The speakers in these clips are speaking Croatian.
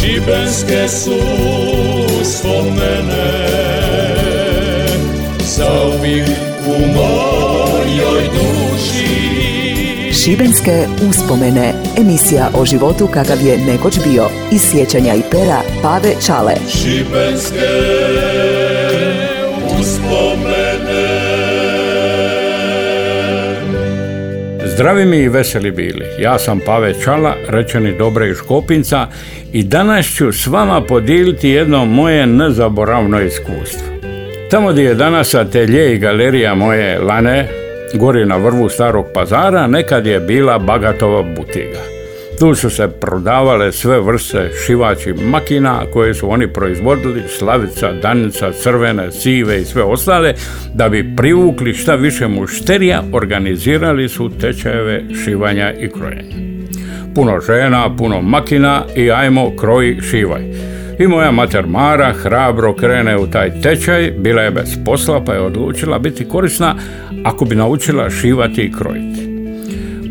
Šibenske su spomene Zauvijek u mojoj duši Šibenske uspomene. Emisija o životu kakav je nekoć bio. Iz sjećanja i pera Pave Čale. Šibenske Zdravi mi i veseli bili. Ja sam Pave Čala, rečeni Dobre iz Škopinca i danas ću s vama podijeliti jedno moje nezaboravno iskustvo. Tamo gdje je danas atelje i galerija moje Lane, gori na vrvu starog pazara, nekad je bila Bagatova butiga. Tu su se prodavale sve vrste šivačih makina koje su oni proizvodili, slavica, danica, crvene, sive i sve ostale, da bi privukli šta više mušterija, organizirali su tečajeve šivanja i krojenja. Puno žena, puno makina i ajmo kroj šivaj. I moja mater Mara hrabro krene u taj tečaj, bila je bez posla pa je odlučila biti korisna ako bi naučila šivati i krojiti.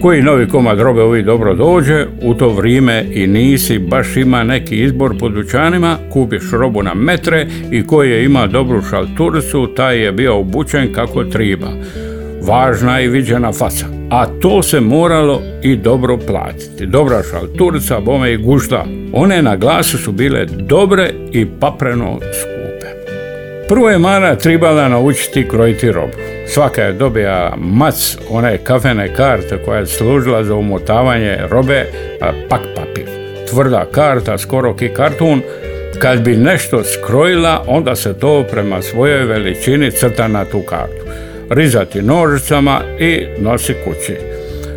Koji novi komad robe uvijek dobro dođe, u to vrijeme i nisi baš ima neki izbor po dućanima, kupiš robu na metre i koji je ima dobru šalturicu, taj je bio obučen kako triba. Važna i viđena faca. A to se moralo i dobro platiti. Dobra šalturica, bome i gušta. One na glasu su bile dobre i papreno skupe. Prvo je Mara tribala naučiti krojiti robu. Svaka je dobija mac one kafene karte koja je služila za umotavanje robe, pak papir. Tvrda karta, skoro ki kartun. Kad bi nešto skrojila, onda se to prema svojoj veličini crta na tu kartu. Rizati nožicama i nosi kući.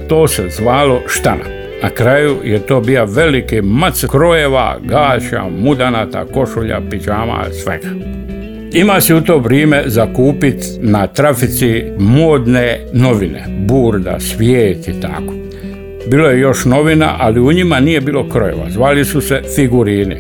To se zvalo štana. Na kraju je to bio veliki mac krojeva, gaća, mudanata, košulja, piđama, svega. Ima se u to vrijeme zakupit na trafici modne novine, burda, svijet i tako. Bilo je još novina, ali u njima nije bilo krojeva. Zvali su se figurini.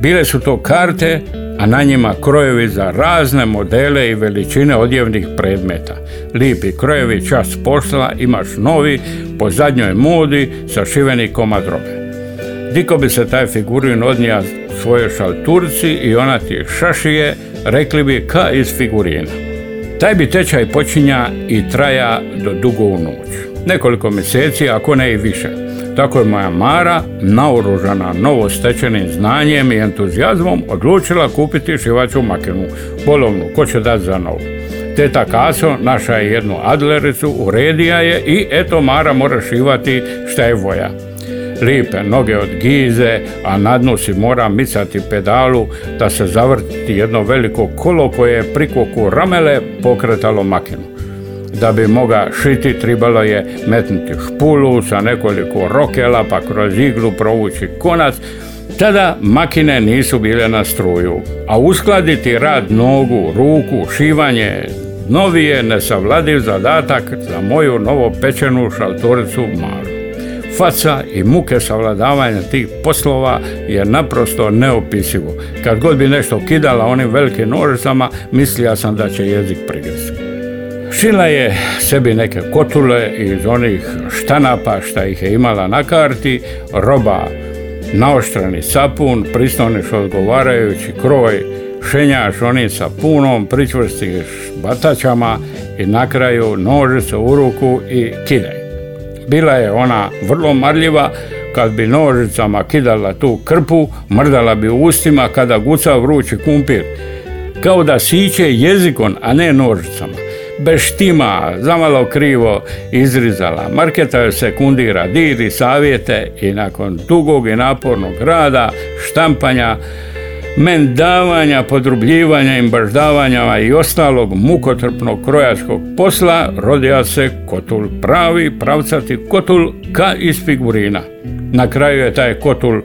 Bile su to karte, a na njima krojevi za razne modele i veličine odjevnih predmeta. Lipi krojevi, čas posla, imaš novi, po zadnjoj modi, sašiveni komad robe. Diko bi se taj figurin odnija svoje šalturci i ona ti šašije, rekli bi ka iz figurina. Taj bi tečaj počinja i traja do dugo u noć. Nekoliko mjeseci, ako ne i više. Tako je moja Mara, naoružana novostečenim znanjem i entuzijazmom, odlučila kupiti šivaču makinu, polovnu, ko će dati za novu. Teta Kaso naša je jednu adlericu, uredija je i eto Mara mora šivati šta je voja lipe noge od gize, a na dnu si mora micati pedalu da se zavrti jedno veliko kolo koje je prikoku ramele pokretalo makinu. Da bi moga šiti trebalo je metnuti špulu sa nekoliko rokela pa kroz iglu provući konac, tada makine nisu bile na struju, a uskladiti rad nogu, ruku, šivanje, novi je nesavladiv zadatak za moju novopečenu šaltoricu malu faca i muke savladavanja tih poslova je naprosto neopisivo. Kad god bi nešto kidala onim velikim nožicama, mislio sam da će jezik prigristi. Šila je sebi neke kotule iz onih štanapa šta ih je imala na karti, roba naoštreni sapun, pristojniš odgovarajući kroj, šenjaš onim sapunom, pričvrstiš batačama i na kraju nožice u ruku i kidaj. Bila je ona vrlo marljiva, kad bi nožicama kidala tu krpu, mrdala bi ustima kada guca vrući kumpir. Kao da siće jezikom, a ne nožicama. Bez štima, zamalo krivo izrizala. Marketa joj sekundira, diri savjete i nakon dugog i napornog rada, štampanja, mendavanja, podrubljivanja, imbaždavanja i ostalog mukotrpnog krojačkog posla rodija se kotul pravi, pravcati kotul ka iz figurina. Na kraju je taj kotul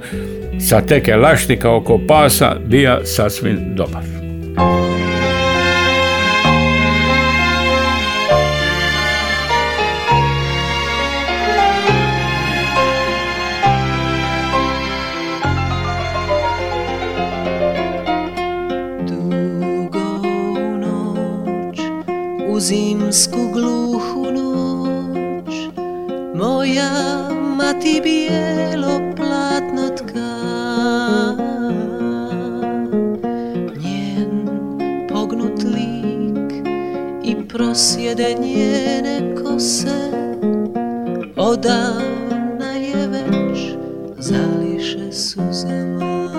sa teke laštika oko pasa bija sasvim dobar. Prosjede njene kose Odavna je već zališe suzama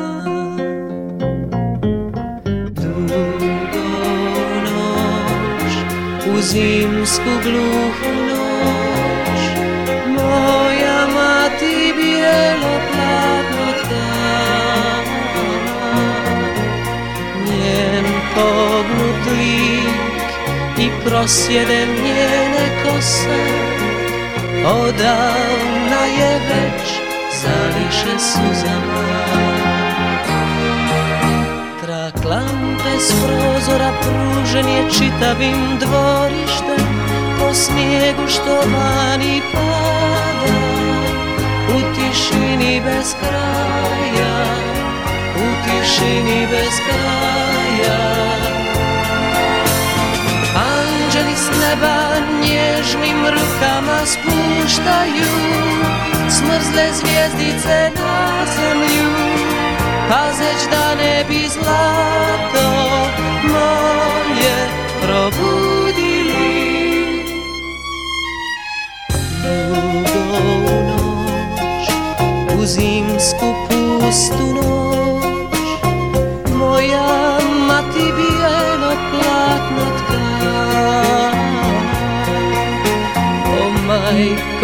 Dugo noć, u zimsku gluhu noć prosjede njene kose Odavna je već zališe suzama. Trak lampe s prozora pružen je čitavim dvorištem Po snijegu što vani pada U tišini bez kraja U tišini bez kraja rukama spuštaju Smrzle zvijezdice na zemlju. Pazeć da ne bi zlato moje probudili. Dugo u noć, u zimsku pustu noć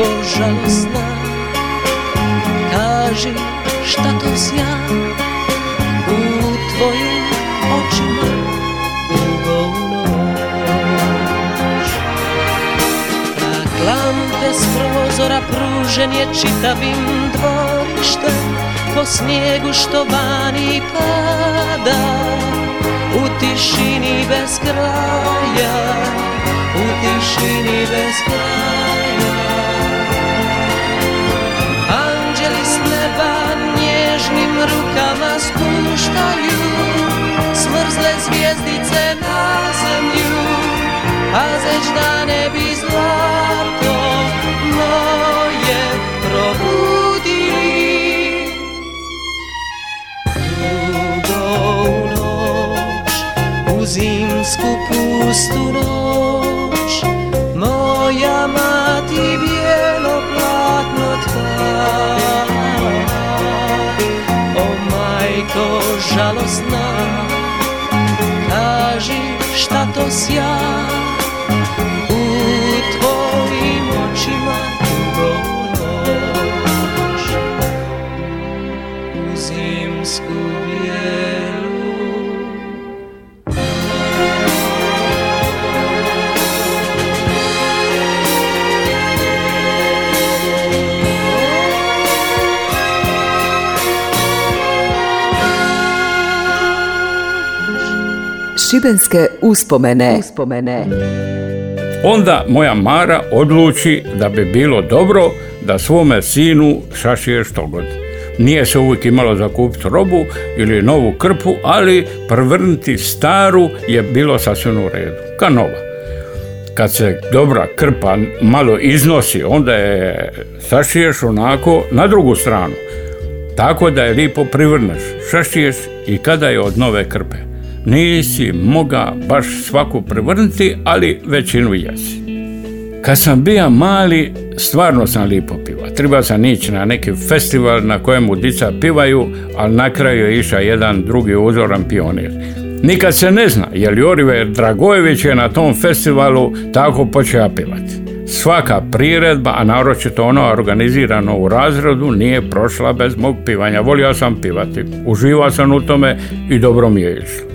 majko žalosna Kaži šta to sja? U tvojim očima Dugo u noć Trak lampe s prozora pružen je čitavim dvorištem. Po snijegu što vani pada U tišini bez kraja. U tišini bez kraja nježnim rukama spuštaju Smrzle zvijezdice na zemlju. Pazeć da ne bi zlato moje probudili. Dugo u noć, u zimsku pustu noć Moja mati majko žalosna. Kaži šta to sja Šibenske uspomene. Uspomene. Onda moja Mara odluči da bi bilo dobro da svome sinu šašije što god. Nije se uvijek imalo za kupiti robu ili novu krpu, ali prevrnuti staru je bilo sasvim u redu, ka nova. Kad se dobra krpa malo iznosi, onda je sašiješ onako na drugu stranu. Tako da je lipo privrneš, šašiješ i kada je od nove krpe. Nisi moga baš svaku privrnuti, ali većinu jesi. Kad sam bio mali, stvarno sam lipo piva. Treba sam ići na neki festival na kojemu dica pivaju, ali na kraju je išao jedan drugi uzoran pionir. Nikad se ne zna, je li Oriver Dragojević je na tom festivalu tako počeo pivati. Svaka priredba, a naročito ono organizirano u razredu, nije prošla bez mog pivanja. Volio sam pivati, uživao sam u tome i dobro mi je išlo.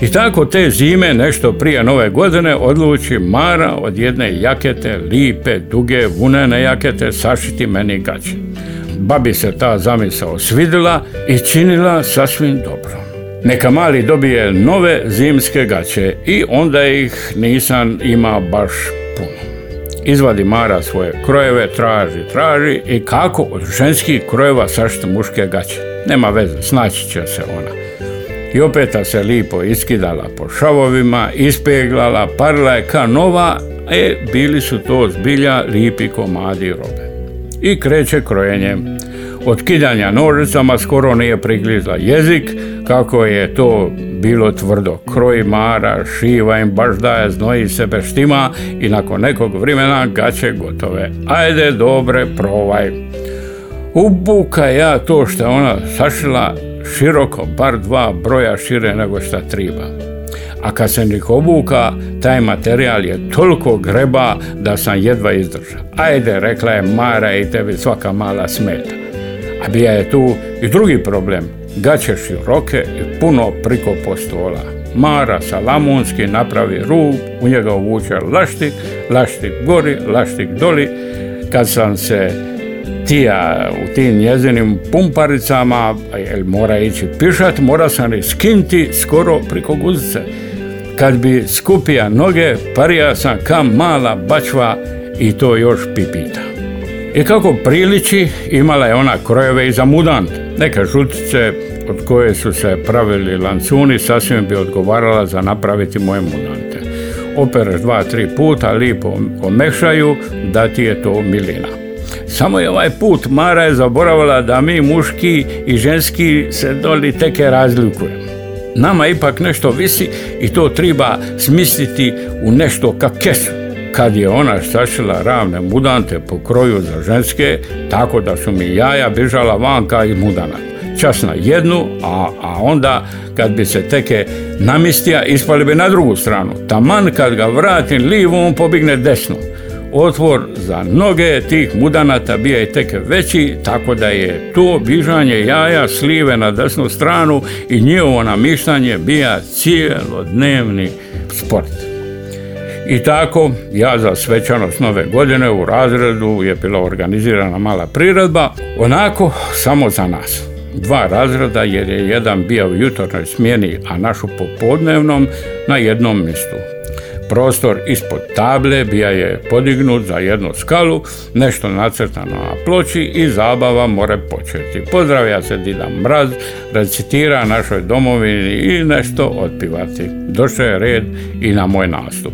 I tako te zime, nešto prije nove godine, odluči Mara od jedne jakete, lipe, duge, vunene jakete, sašiti meni gaće. Babi se ta zamisao svidjela i činila sasvim dobro. Neka mali dobije nove zimske gaće i onda ih nisam imao baš puno. Izvadi Mara svoje krojeve, traži, traži i kako od ženskih krojeva sašiti muške gaće. Nema veze, snaći će se ona. I opeta se lipo iskidala po šavovima, ispeglala, parila je ka nova, e, bili su to zbilja lipi komadi robe. I kreće krojenje. Od kidanja nožicama skoro nije priglizla jezik, kako je to bilo tvrdo. Kroj mara, šiva im baš daje, znoji sebe štima i nakon nekog vremena gaće gotove. Ajde, dobre, provaj. Ubuka ja to što ona sašila široko, bar dva broja šire nego šta triba. A kad se ih obuka, taj materijal je toliko greba da sam jedva izdržao. Ajde, rekla je Mara i tebi svaka mala smeta. A bija je tu i drugi problem. Gaće široke i puno priko postola. Mara sa lamunski napravi rub, u njega uvuče laštik, laštik gori, laštik doli. Kad sam se tija u tim njezinim pumparicama, jer mora ići pišat, mora sam ih skinti skoro priko guzice. Kad bi skupija noge, parija sam kam mala bačva i to još pipita. I kako priliči, imala je ona krojeve i za mudant. Neke žutice od koje su se pravili lancuni sasvim bi odgovarala za napraviti moje mudante. Opereš dva, tri puta, lipo omešaju, da ti je to milina. Samo je ovaj put Mara je zaboravila da mi muški i ženski se doli teke razlikujemo. Nama ipak nešto visi i to treba smisliti u nešto ka kesu. Kad je ona stašila ravne mudante po kroju za ženske, tako da su mi jaja bižala vanka iz mudana. Čas na jednu, a, a onda kad bi se teke namistija, ispali bi na drugu stranu. Taman kad ga vratim livu, on pobigne desno otvor za noge tih mudanata bija i tek veći, tako da je to bižanje jaja slive na desnu stranu i njihovo namištanje bija cijelodnevni sport. I tako, ja za svečanost nove godine u razredu je bila organizirana mala priredba, onako samo za nas. Dva razreda jer je jedan bio u jutornoj smjeni, a našu popodnevnom na jednom mjestu. Prostor ispod table bija je podignut za jednu skalu, nešto nacrtano na ploči i zabava more početi. Pozdravlja se Dida Mraz, recitira našoj domovini i nešto otpivati. Došao je red i na moj nastup.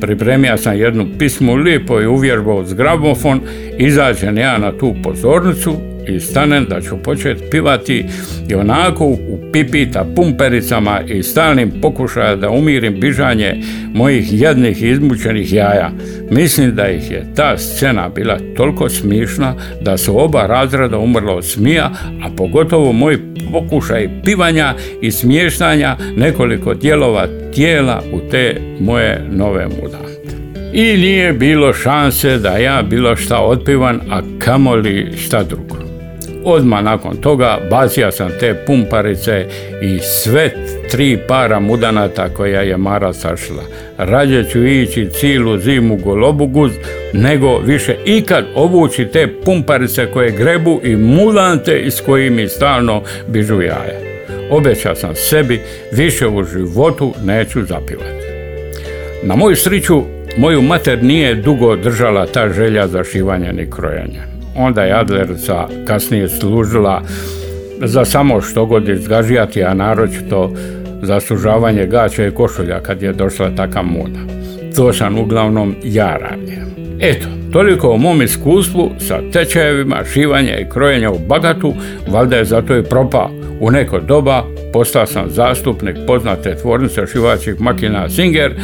Pripremio sam jednu pismu lipo i uvježbao s gramofon, izađem ja na tu pozornicu i stanem da ću početi pivati i onako u pipita pumpericama i stalnim pokušaja da umirim bižanje mojih jednih izmučenih jaja. Mislim da ih je ta scena bila toliko smišna da su oba razreda umrla od smija, a pogotovo moj pokušaj pivanja i smještanja nekoliko dijelova tijela u te moje nove mudante. I nije bilo šanse da ja bilo šta otpivan, a kamoli šta drugo. Odmah nakon toga bazija sam te pumparice i sve tri para mudanata koja je Mara sašla. Rađe ću ići cijelu zimu golobuguz, nego više ikad obući te pumparice koje grebu i mudante iz kojih mi stalno bižu jaja. Obećao sam sebi, više u životu neću zapivati. Na moju sriću, moju mater nije dugo držala ta želja za šivanje ni krojanje onda je Adlerca kasnije služila za samo što god izgažijati, a naročito za sužavanje gaća i košulja kad je došla taka moda. To sam uglavnom ja radio. Eto, toliko o mom iskustvu sa tečajevima, šivanja i krojenja u bagatu, valjda je zato i propao. U neko doba postao sam zastupnik poznate tvornice šivačih makina Singer,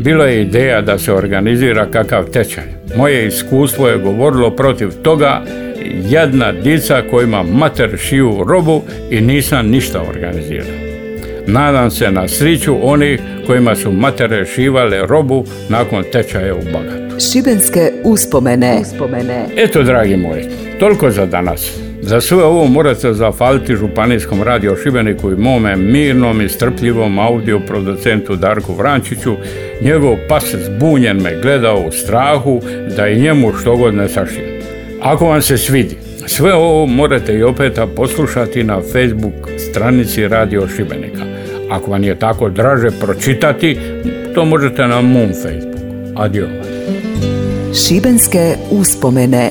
bilo je ideja da se organizira kakav tečaj. Moje iskustvo je govorilo protiv toga jedna dica kojima mater šiju robu i nisam ništa organizirao. Nadam se na sriću onih kojima su matere šivale robu nakon tečaja u Bagatu. Šibenske uspomene. uspomene. Eto, dragi moji, toliko za danas. Za sve ovo morate zafaliti Županijskom radio Šibeniku i mome mirnom i strpljivom audio producentu Darku Vrančiću. Njegov pas zbunjen me gledao u strahu da i njemu što god ne sašije. Ako vam se svidi, sve ovo morate i opet poslušati na Facebook stranici Radio Šibenika. Ako vam je tako draže pročitati, to možete na mom Facebooku. Adio. Šibenske uspomene